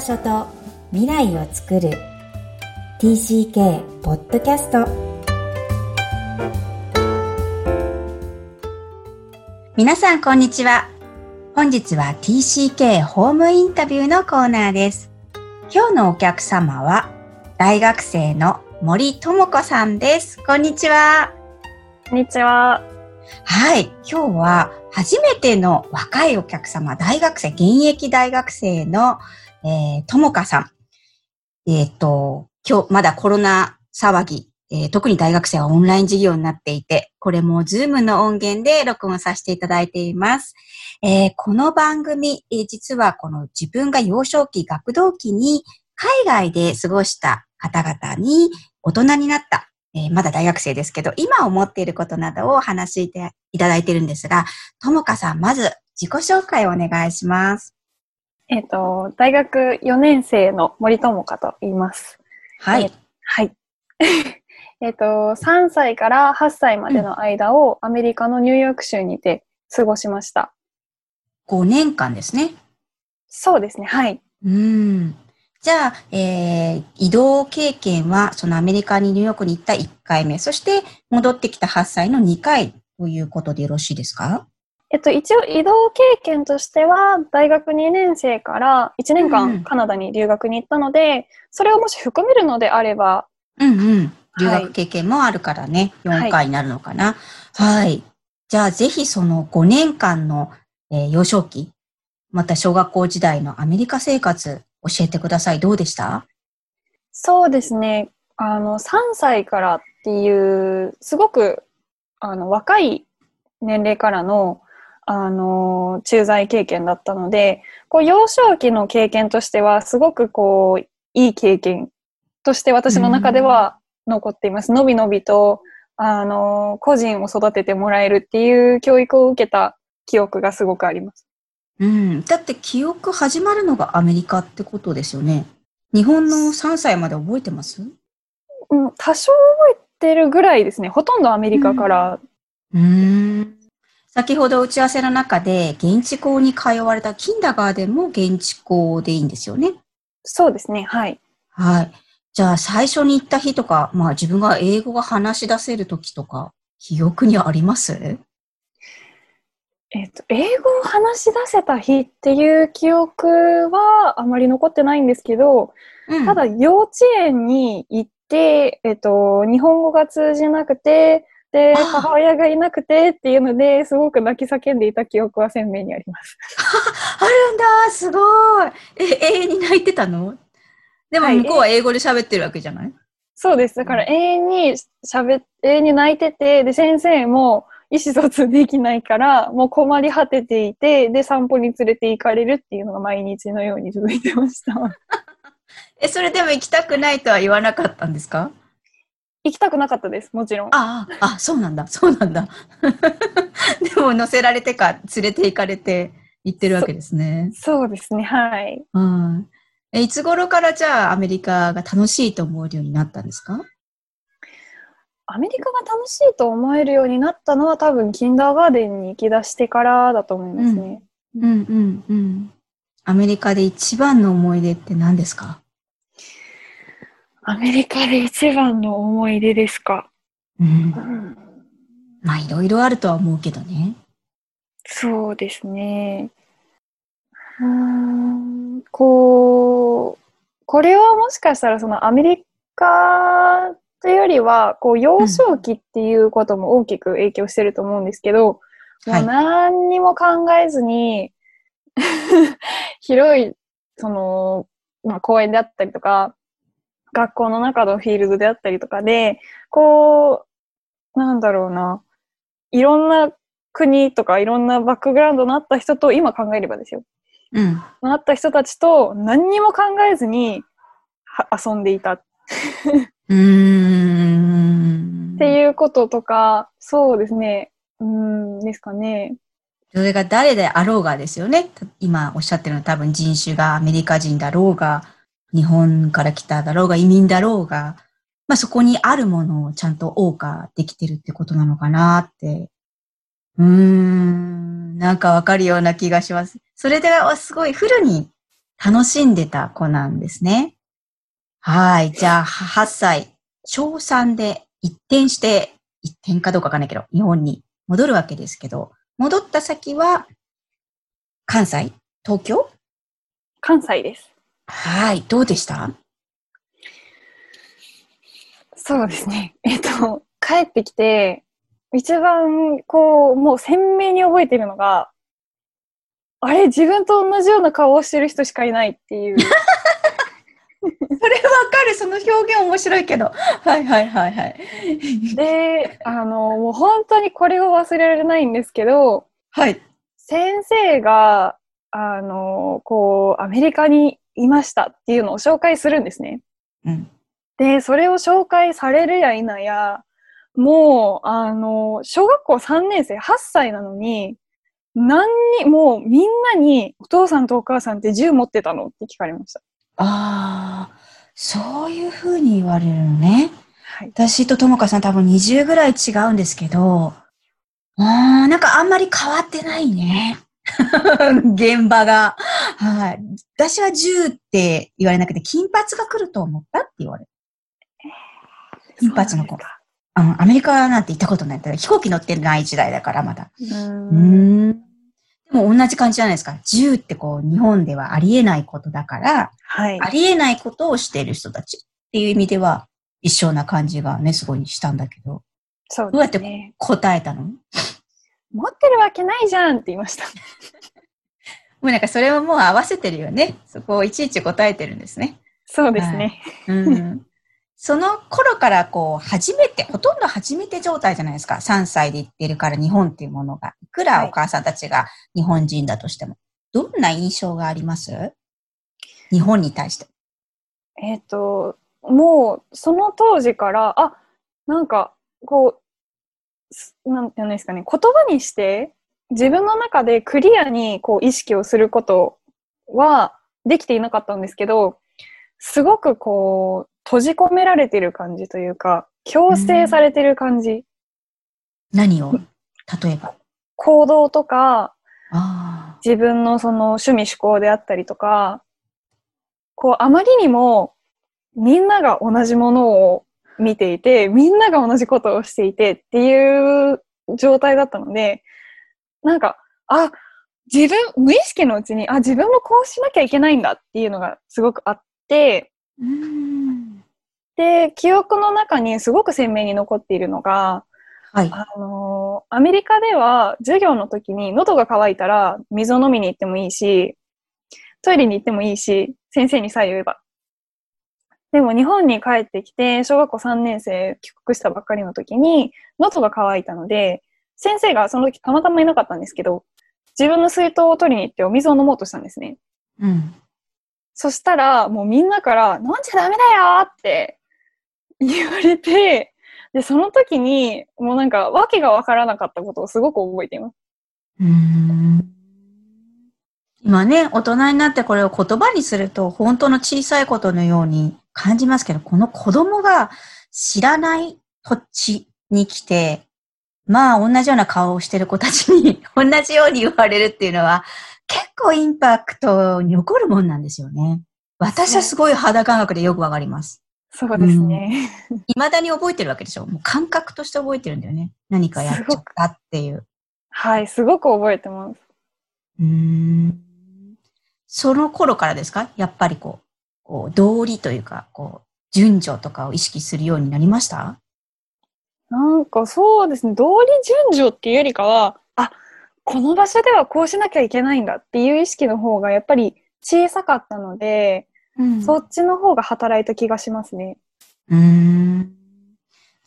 場所と未来を作る。TCK ポッドキャスト皆さんこんにちは。本日は TCK ホームインタビューのコーナーです。今日のお客様は大学生の森智子さんです。こんにちは。こんにちは。はい。今日は初めての若いお客様、大学生、現役大学生の、えー、ともかさん。えっ、ー、と、今日まだコロナ騒ぎ、えー、特に大学生はオンライン授業になっていて、これもズームの音源で録音させていただいています。えー、この番組、えー、実はこの自分が幼少期、学童期に海外で過ごした方々に大人になったえー、まだ大学生ですけど、今思っていることなどを話していただいているんですが、ともかさん、まず自己紹介をお願いします。えっ、ー、と、大学4年生の森友香と言います。はい。えー、はい。えっと、3歳から8歳までの間をアメリカのニューヨーク州にて過ごしました。5年間ですね。そうですね、はい。うん。じゃあ、えー、移動経験は、そのアメリカにニューヨークに行った1回目、そして戻ってきた8歳の2回ということでよろしいですか？えっと、一応移動経験としては、大学2年生から1年間カナダに留学に行ったので、うん、それをもし含めるのであれば。うんうん。留学経験もあるからね、はい、4回になるのかな。はい。はい、じゃあ、ぜひその5年間の、えー、幼少期、また小学校時代のアメリカ生活、教えてください。どうでした？そうですね。あの、3歳からっていう、すごく、あの、若い年齢からの、あの、駐在経験だったので、こう、幼少期の経験としては、すごくこう、いい経験として私の中では残っています。のびのびと、あの、個人を育ててもらえるっていう教育を受けた記憶がすごくあります。うん。だって記憶始まるのがアメリカってことですよね。日本の3歳まで覚えてます？うん、多少覚えてるぐらいですね。ほとんどアメリカから。うん。うん先ほど打ち合わせの中で、現地校に通われたキンダガーデンも現地校でいいんですよね？そうですね。はい。はい。じゃあ最初に行った日とか、まあ自分が英語が話し出せる時とか、記憶にあります？えっと、英語を話し出せた日っていう記憶はあまり残ってないんですけど、うん、ただ幼稚園に行って、えっと、日本語が通じなくて、で、母親がいなくてっていうので、すごく泣き叫んでいた記憶は鮮明にあります。あるんだすごいえ、永遠に泣いてたの？でも向こうは英語で喋ってるわけじゃない、はい、そうです。だから永遠に喋、永遠に泣いてて、で、先生も、意思疎通できないから、もう困り果てていて、で、散歩に連れて行かれるっていうのが毎日のように続いてました。え、それでも行きたくないとは言わなかったんですか？行きたくなかったです、もちろん。ああ、あ、そうなんだ、そうなんだ。でも乗せられてか、連れて行かれて行ってるわけですね。そそうですね、はい。うん。え、いつ頃からじゃあアメリカが楽しいと思えるようになったんですか？アメリカが楽しいと思えるようになったのは多分キンダーガーデンに行き出してからだと思いますね。うん、うん、うんうん。アメリカで一番の思い出って何ですか？アメリカで一番の思い出ですか？うん。うん、まあいろいろあるとは思うけどね。そうですね。うん、こう、これはもしかしたらそのアメリカというよりは、こう、幼少期っていうことも大きく影響してると思うんですけど、うん、もう何にも考えずに、広い、その、まあ、公園であったりとか、学校の中のフィールドであったりとかで、こう、なんだろうな、いろんな国とかいろんなバックグラウンドのあった人と、今考えればですよ。うん。あった人たちと何にも考えずに遊んでいた。うーん。っていうこととか、そうですね。うん、ですかね。それが誰であろうがですよね。今おっしゃってるのは多分人種がアメリカ人だろうが、日本から来ただろうが、移民だろうが、まあそこにあるものをちゃんと謳歌できてるってことなのかなって。うーん、なんかわかるような気がします。それではすごいフルに楽しんでた子なんですね。はい。じゃあ、8歳、小3で一転して、一転かどうかわかんないけど、日本に戻るわけですけど、戻った先は、関西？東京？関西です。はい。どうでした？そうですね。えっと、帰ってきて、一番、こう、もう鮮明に覚えてるのが、あれ、自分と同じような顔をしてる人しかいないっていう。それわかる。その表現面白いけど。はいはいはいはい。で、あの、もう本当にこれを忘れられないんですけど、はい。先生が、あの、こう、アメリカにいましたっていうのを紹介するんですね。うん。で、それを紹介されるや否や、もう、あの、小学校3年生、8歳なのに、何に、もうみんなに、お父さんとお母さんって銃持ってたのって聞かれました。ああ、そういうふうに言われるのね。はい。私とともかさん多分20ぐらい違うんですけど、あーなんかあんまり変わってないね。現場が。はい。私は銃って言われなくて、金髪が来ると思ったって言われる。金髪の子。あの、アメリカなんて行ったことない。飛行機乗ってない時代だから、まだ。うんん。でも同じ感じじゃないですか。銃ってこう、日本ではありえないことだから、はい。ありえないことをしている人たちっていう意味では、一緒な感じがね、すごいしたんだけど、そうどうやって。答えたの？も持ってるわけないじゃんって言いました。うなんかそれはもう合わせてるよね。そこをいちいち答えてるんですね。そうですね。うん。その頃からこう、初めて、ほとんど初めて状態じゃないですか。3歳で行ってるから日本っていうものが。いくらお母さんたちが日本人だとしても。どんな印象があります？日本に対して。えっ、と、もう、その当時から、あ、なんか、こう、すなんていうんですかね、言葉にして、自分の中でクリアにこう意識をすることはできていなかったんですけど、すごくこう、閉じ込められてる感じというか、強制されてる感じ。何を？例えば？行動とか、あ自分のその趣味思考であったりとか、こう、あまりにもみんなが同じものを見ていて、みんなが同じことをしていてっていう状態だったので、なんか、あ、自分、無意識のうちに、あ、自分もこうしなきゃいけないんだっていうのがすごくあって、あ。うん。で、記憶の中にすごく鮮明に残っているのが、はい。あのーアメリカでは授業の時に喉が渇いたら水を飲みに行ってもいいし、トイレに行ってもいいし、先生にさえ言えば。でも日本に帰ってきて、小学校3年生帰国したばっかりの時に、喉が渇いたので、先生がその時たまたまいなかったんですけど、自分の水筒を取りに行ってお水を飲もうとしたんですね。うん。そしたら、もうみんなから、飲んじゃダメだよって言われて、で、その時に、もうなんか、わけがわからなかったことをすごく覚えています。うーん今ね、大人になってこれを言葉にすると本当の小さいことのように感じますけど、この子供が知らない土地に来て、まあ同じような顔をしてる子たちに 同じように言われるっていうのは結構インパクトに残るもんなんですよね。私はすごい肌感覚でよくわかります。そうですね。未だに覚えてるわけでしょもう感覚として覚えてるんだよね。何かやっちゃったっていう。はい、すごく覚えてます。うーんその頃からですか？やっぱりこう、こう道理というか、こう、順序とかを意識するようになりました？なんかそうですね、道理順序っていうよりかは、あ、この場所ではこうしなきゃいけないんだっていう意識の方がやっぱり小さかったので、うん。そっちの方が働いた気がしますね。うーん。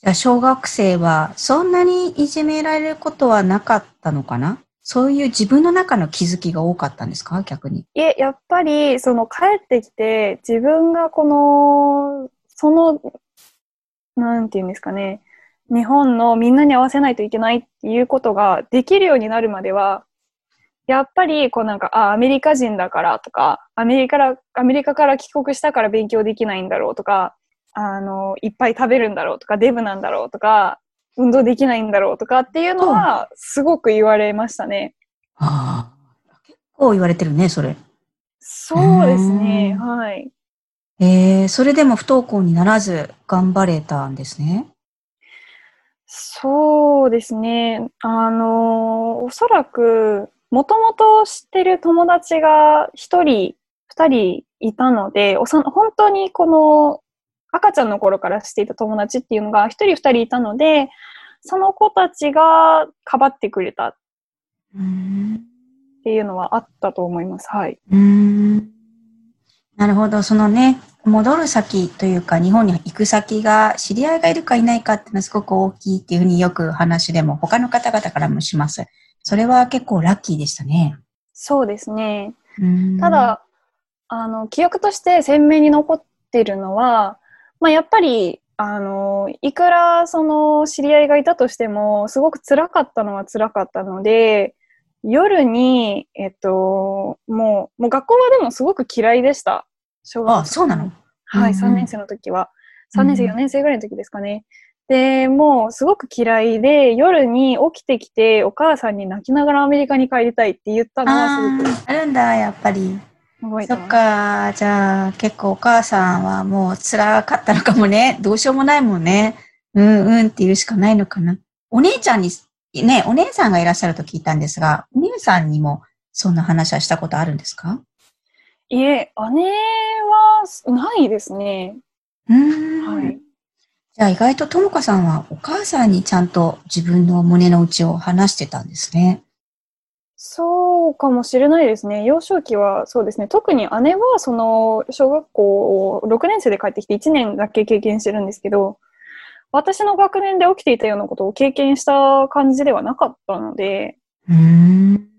じゃあ、小学生はそんなにいじめられることはなかったのかな？そういう自分の中の気づきが多かったんですか？逆に。いえ、やっぱり、その帰ってきて、自分がこの、その、なんていうんですかね、日本のみんなに合わせないといけないっていうことができるようになるまでは、やっぱり、こうなんか、あ、アメリカ人だからとか、アメリカから、アメリカから帰国したから勉強できないんだろうとか、あの、いっぱい食べるんだろうとか、デブなんだろうとか、運動できないんだろうとかっていうのは、すごく言われましたね。ああ。結構言われてるね、それ。そうですね。はい。えー、それでも不登校にならず頑張れたんですね？そうですね。あの、おそらく、もともと知ってる友達が一人、二人いたので、おさ本当にこの赤ちゃんの頃から知っていた友達っていうのが一人二人いたので、その子たちがかばってくれたっていうのはあったと思います。はい。うんなるほど。そのね、戻る先というか、日本に行く先が知り合いがいるかいないかっていうのはすごく大きいっていうふうによく話でも他の方々からもします。それは結構ラッキーでしたね。そうですね。ただ、あの、記憶として鮮明に残ってるのは、まあ、やっぱり、あの、いくらその知り合いがいたとしても、すごく辛かったのは辛かったので、夜に、えっと、もう、もう学校はでもすごく嫌いでした。小学あ、そうなの？はい、うんうん3年生の時は。3年生、4年生ぐらいの時ですかね。で、もうすごく嫌いで、夜に起きてきて、お母さんに泣きながらアメリカに帰りたいって言ったのはすごくあるんだ、やっぱり。そっ。か、じゃあ結構お母さんはもう辛かったのかもね。どうしようもないもんね。うんうんって言うしかないのかな。お姉ちゃんに、ね、お姉さんがいらっしゃると聞いたんですが、お姉さんにもそんな話はしたことあるんですか？いえ、姉はないですね。うーん。はい。じゃあ意外とともかさんはお母さんにちゃんと自分の胸の内を話してたんですね。そうかもしれないですね。幼少期はそうですね。特に姉はその小学校を6年生で帰ってきて1年だけ経験してるんですけど、私の学年で起きていたようなことを経験した感じではなかったので、うん。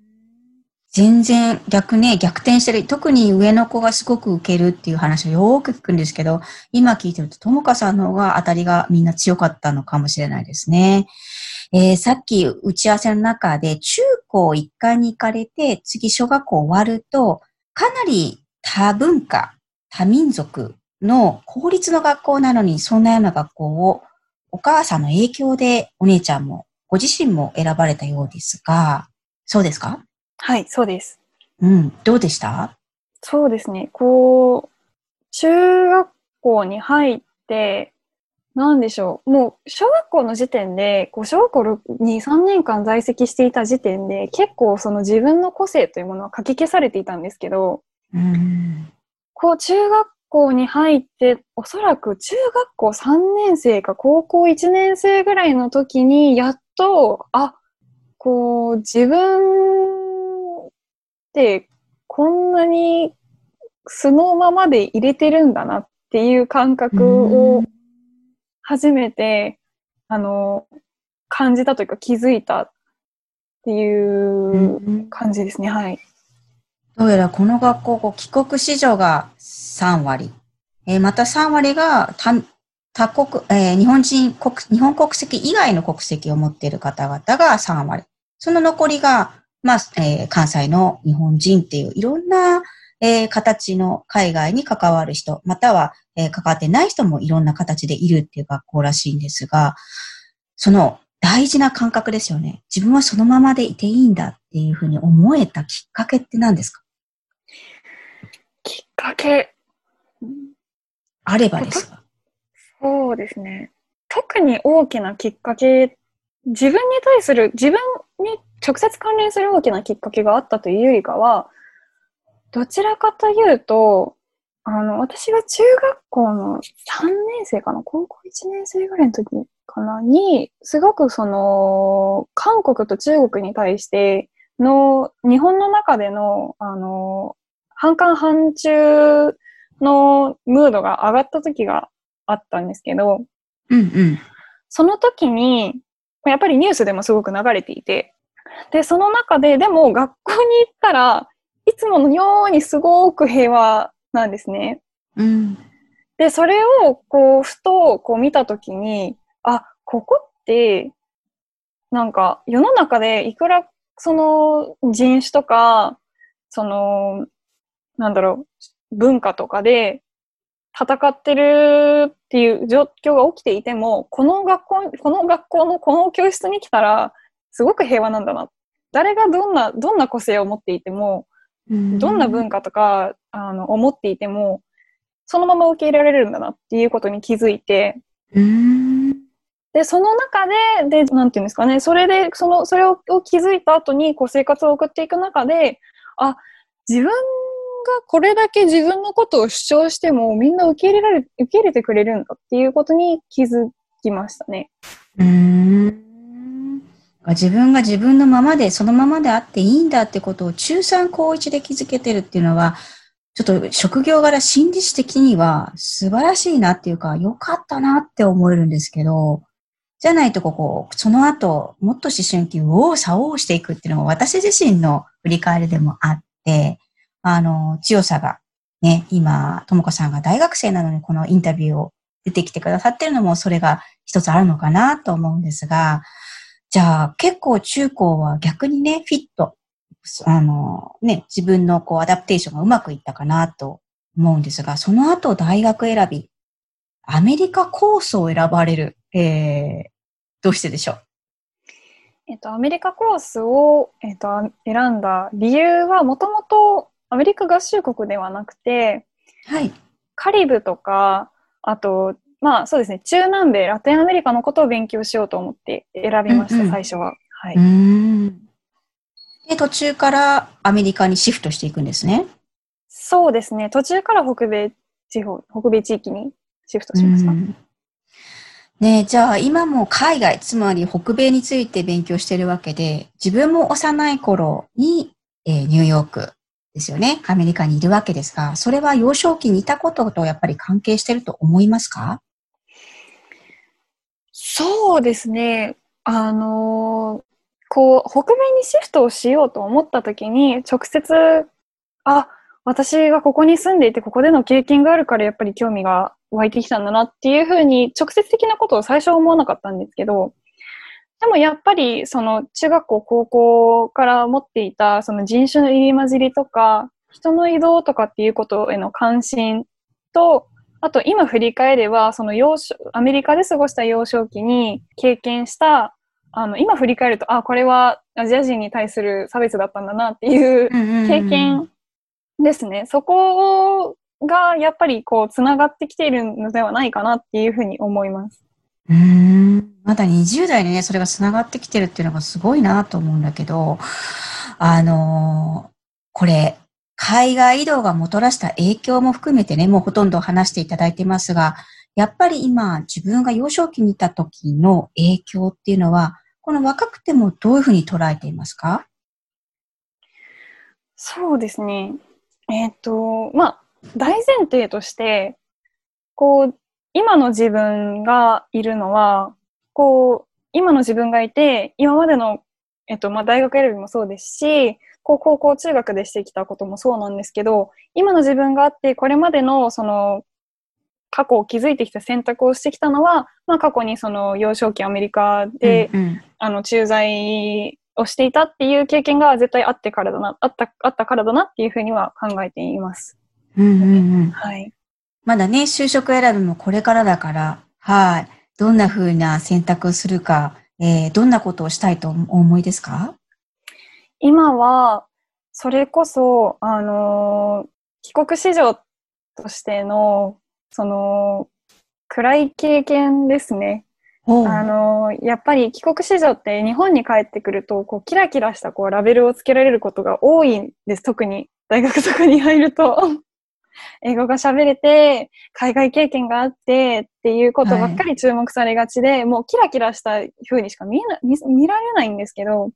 全然逆ね、逆転してる。特に上の子がすごく受けるっていう話をよく聞くんですけど、今聞いてると、ともかさんの方が当たりがみんな強かったのかもしれないですね。えーさっき打ち合わせの中で、中高一貫に行かれて、次小学校終わると、かなり多文化、多民族の公立の学校なのに、そんなような学校を、お母さんの影響でお姉ちゃんも、ご自身も選ばれたようですが、そうですか？はい、そうです。うん。どうでした？そうですね。こう、中学校に入って、なんでしょう。もう、小学校の時点で、こう小学校に3年間在籍していた時点で、結構その自分の個性というものはかき消されていたんですけど、うん。こう、中学校に入って、おそらく中学校3年生か高校1年生ぐらいの時に、やっと、あ、こう、自分ってこんなに素のままで入れてるんだなっていう感覚を初めて、あの、感じたというか気づいたっていう感じですね。はい。どうやらこの学校、こう帰国子女が3割、えーまた3割が他他国、えー日本人国、日本国籍以外の国籍を持っている方々が3割。その残りが、まあ、えー関西の日本人っていういろんな、えー形の海外に関わる人、または、えー関わってない人もいろんな形でいるっていう学校らしいんですが、その大事な感覚ですよね。自分はそのままでいていいんだっていうふうに思えたきっかけって何ですか？きっかけ？あればですが。そうですね。特に大きなきっかけ、自分に対する、自分に直接関連する大きなきっかけがあったというよりかは、どちらかというと、あの、私が中学校の3年生かな、高校1年生ぐらいの時かな、に、すごくその、韓国と中国に対しての、日本の中での、あの、反韓反中のムードが上がった時があったんですけど、うんうん。その時に、やっぱりニュースでもすごく流れていて、で、その中で、でも学校に行ったらいつものようにすごく平和なんですね。うん。で、それを、こう、ふと、こう見たときに、あ、ここって、なんか、世の中でいくら、その、人種とか、その、なんだろう、文化とかで、戦ってるっていう状況が起きていても、この学校、この学校のこの教室に来たら、すごく平和なんだな。誰がどんな、どんな個性を持っていても、どんな文化とか、あの、思っていても、そのまま受け入れられるんだなっていうことに気づいて、で、その中で、で、なんていうんですかね、それで、その、それを気づいた後に、こう、生活を送っていく中で、あ、自分がこれだけ自分のことを主張しても、みんな受け入れられ、受け入れてくれるんだっていうことに気づきましたね。うん。自分が自分のままで、そのままであっていいんだってことを中3高1で気づけてるっていうのは、ちょっと職業柄心理師的には素晴らしいなっていうか、良かったなって思えるんですけど、じゃないとここ、その後、もっと思春期、右往左往していくっていうのも私自身の振り返りでもあって、あの、強さがね、今、ともこさんが大学生なのにこのインタビューを出てきてくださってるのも、それが一つあるのかなと思うんですが、じゃあ結構中高は逆にね、フィット、あの、ね、自分のこうアダプテーションがうまくいったかなと思うんですが、その後大学選び、アメリカコースを選ばれる、えー、どうしてでしょう？えっと、アメリカコースを、えっと、選んだ理由は、もともとアメリカ合衆国ではなくて、はい。カリブとか、あと、まあそうですね、中南米、ラテンアメリカのことを勉強しようと思って選びました、うんうん、最初は。はい。で、途中からアメリカにシフトしていくんですね。そうですね、途中から北米地方、北米地域にシフトしました。ねじゃあ今も海外、つまり北米について勉強してるわけで、自分も幼い頃に、えー、ニューヨークですよね、アメリカにいるわけですが、それは幼少期にいたこととやっぱり関係してると思いますか？そうですね。あのー、こう、北米にシフトをしようと思った時に、直接、あ、私がここに住んでいて、ここでの経験があるから、やっぱり興味が湧いてきたんだなっていうふうに、直接的なことを最初は思わなかったんですけど、でもやっぱり、その、中学校、高校から持っていた、その人種の入り混じりとか、人の移動とかっていうことへの関心と、あと今振り返れば、その幼少、アメリカで過ごした幼少期に経験した、あの、今振り返ると、あ、これはアジア人に対する差別だったんだなっていう経験ですね。そこがやっぱりこう、つながってきているのではないかなっていうふうに思います。うん。まだ20代でね、それがつながってきてるっていうのがすごいなと思うんだけど、あのー、これ、海外移動がもたらした影響も含めてね、もうほとんど話していただいてますが、やっぱり今、自分が幼少期にいた時の影響っていうのは、この若くてもどういうふうに捉えていますか？そうですね。えっ、ー、と、まあ、大前提として、こう、今の自分がいるのは、こう、今の自分がいて、今までの、えっと、まあ、大学選びもそうですし、こう、高校、中学でしてきたこともそうなんですけど、今の自分があって、これまでの、その、過去を築いてきた選択をしてきたのは、まあ、過去にその幼少期アメリカで、うんうん、あの駐在をしていたっていう経験が絶対あってからだな、あった、あったからだなっていうふうには考えています。うんうんうん。はい。まだね、就職選びもこれからだから、はい。どんなふうな選択をするか、えー、どんなことをしたいとお思いですか？今は、それこそ、あのー、帰国子女としての、その、暗い経験ですね。あの、やっぱり帰国子女って日本に帰ってくると、こう、キラキラしたこう、ラベルをつけられることが多いんです。特に、大学とかに入ると。英語が喋れて、海外経験があってっていうことばっかり注目されがちで、はい、もうキラキラした風にしか見えな見見られないんですけど、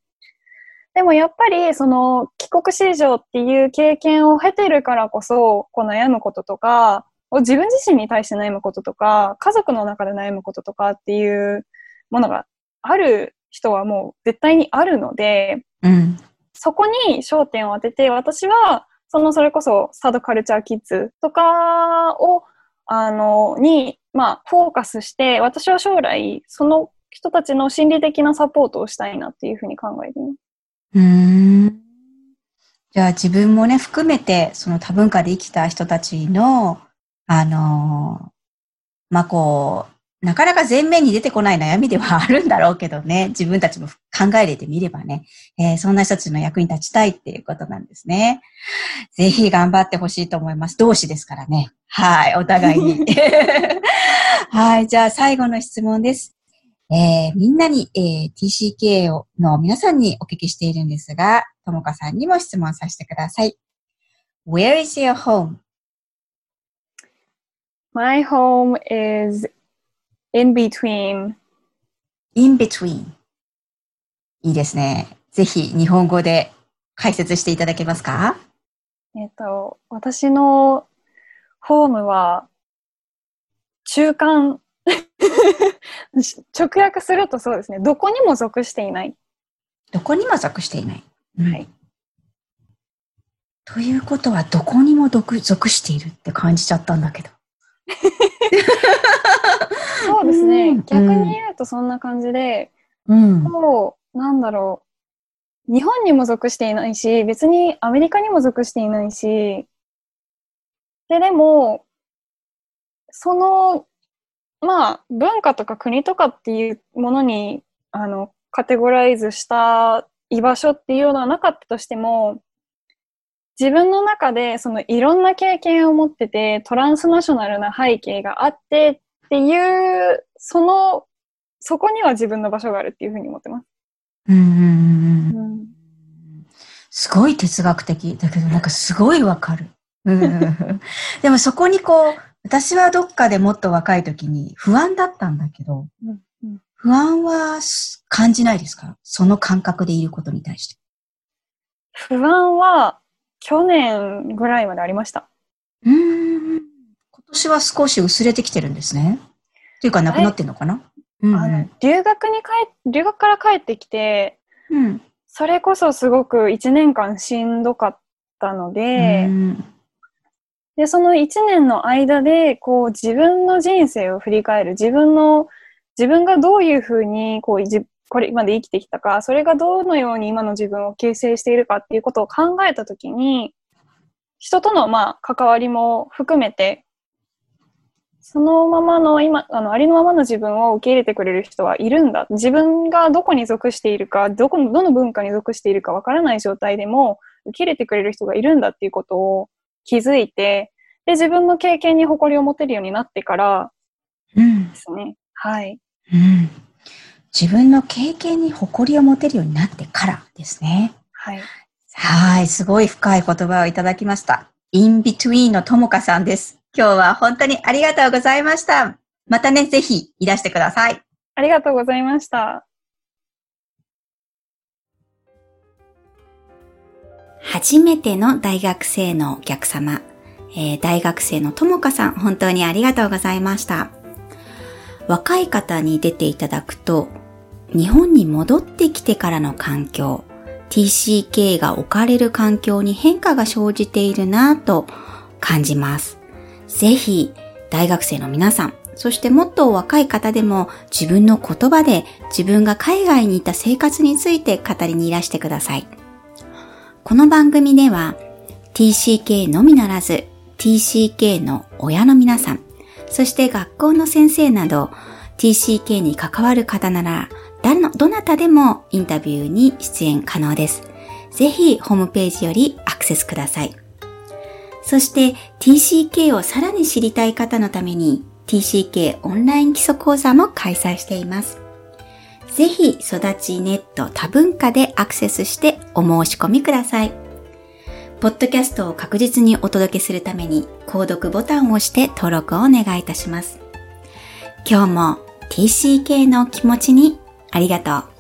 でもやっぱり、その、帰国子女っていう経験を経てるからこそ、こう悩むこととか、自分自身に対して悩むこととか、家族の中で悩むこととかっていうものがある人はもう絶対にあるので、うん、そこに焦点を当てて、私は、そのそれこそサードカルチャーキッズとかを、あの、に、まあ、フォーカスして、私は将来、その人たちの心理的なサポートをしたいなっていうふうに考えています。うん。じゃあ自分もね、含めて、その多文化で生きた人たちの、あの、まあ、こう、なかなか前面に出てこない悩みではあるんだろうけどね、自分たちも考えれてみればね、えー、そんな人たちの役に立ちたいっていうことなんですね。ぜひ頑張ってほしいと思います。同志ですからね。はい、お互いに。はい、じゃあ最後の質問です。えー、みんなに、えー、TCK をの皆さんにお聞きしているんですが、ともかさんにも質問させてください。Where is your home? My home is in between. in between. いいですね。ぜひ日本語で解説していただけますか？えっ、と、私のホームは中間 直訳するとそうですね。どこにも属していない。どこにも属していない。はい。ということは、どこにも属しているって感じちゃったんだけど。そうですね、うん、逆に言うとそんな感じで、うん、もう、なんだろう。日本にも属していないし、別にアメリカにも属していないし、で、でも、その、まあ、文化とか国とかっていうものに、あの、カテゴライズした居場所っていうのはなかったとしても、自分の中でそのいろんな経験を持ってて、トランスナショナルな背景があってっていう、その、そこには自分の場所があるっていうふうに思ってます。うん。すごい哲学的だけど、なんかすごいわかる。でもそこにこう、私はどっかでもっと若い時に不安だったんだけど、うんうん、不安は感じないですか？その感覚でいることに対して。不安は去年ぐらいまでありました。うん。今年は少し薄れてきてるんですね。っていうか、なくなってんのかな、うん、あの留学に帰、留学から帰ってきて、うん、それこそすごく1年間しんどかったので、うん、で、その1年の間で、こう自分の人生を振り返る、自分の、自分がどういうふうに、こう、これまで生きてきたか、それがどのように今の自分を形成しているかっていうことを考えたときに、人とのまあ関わりも含めて、そのままの今、あの、ありのままの自分を受け入れてくれる人はいるんだ。自分がどこに属しているか、どこの、どの文化に属しているかわからない状態でも、受け入れてくれる人がいるんだっていうことを気づいて、で、自分の経験に誇りを持てるようになってからですね。うん、はい。うん自分の経験に誇りを持てるようになってからですね。はい。はい、すごい深い言葉をいただきました。in between のともかさんです。今日は本当にありがとうございました。またね、ぜひいらしてください。ありがとうございました。初めての大学生のお客様、えー、大学生のともかさん、本当にありがとうございました。若い方に出ていただくと、日本に戻ってきてからの環境、TCK が置かれる環境に変化が生じているなぁと感じます。ぜひ、大学生の皆さん、そしてもっと若い方でも自分の言葉で自分が海外にいた生活について語りにいらしてください。この番組では TCK のみならず TCK の親の皆さん、そして学校の先生など TCK に関わる方なら誰のどなたでもインタビューに出演可能です。ぜひホームページよりアクセスください。そして TCK をさらに知りたい方のために TCK オンライン基礎講座も開催しています。ぜひ育ちネット多文化でアクセスしてお申し込みください。ポッドキャストを確実にお届けするために購読ボタンを押して登録をお願いいたします。今日も TCK の気持ちにありがとう。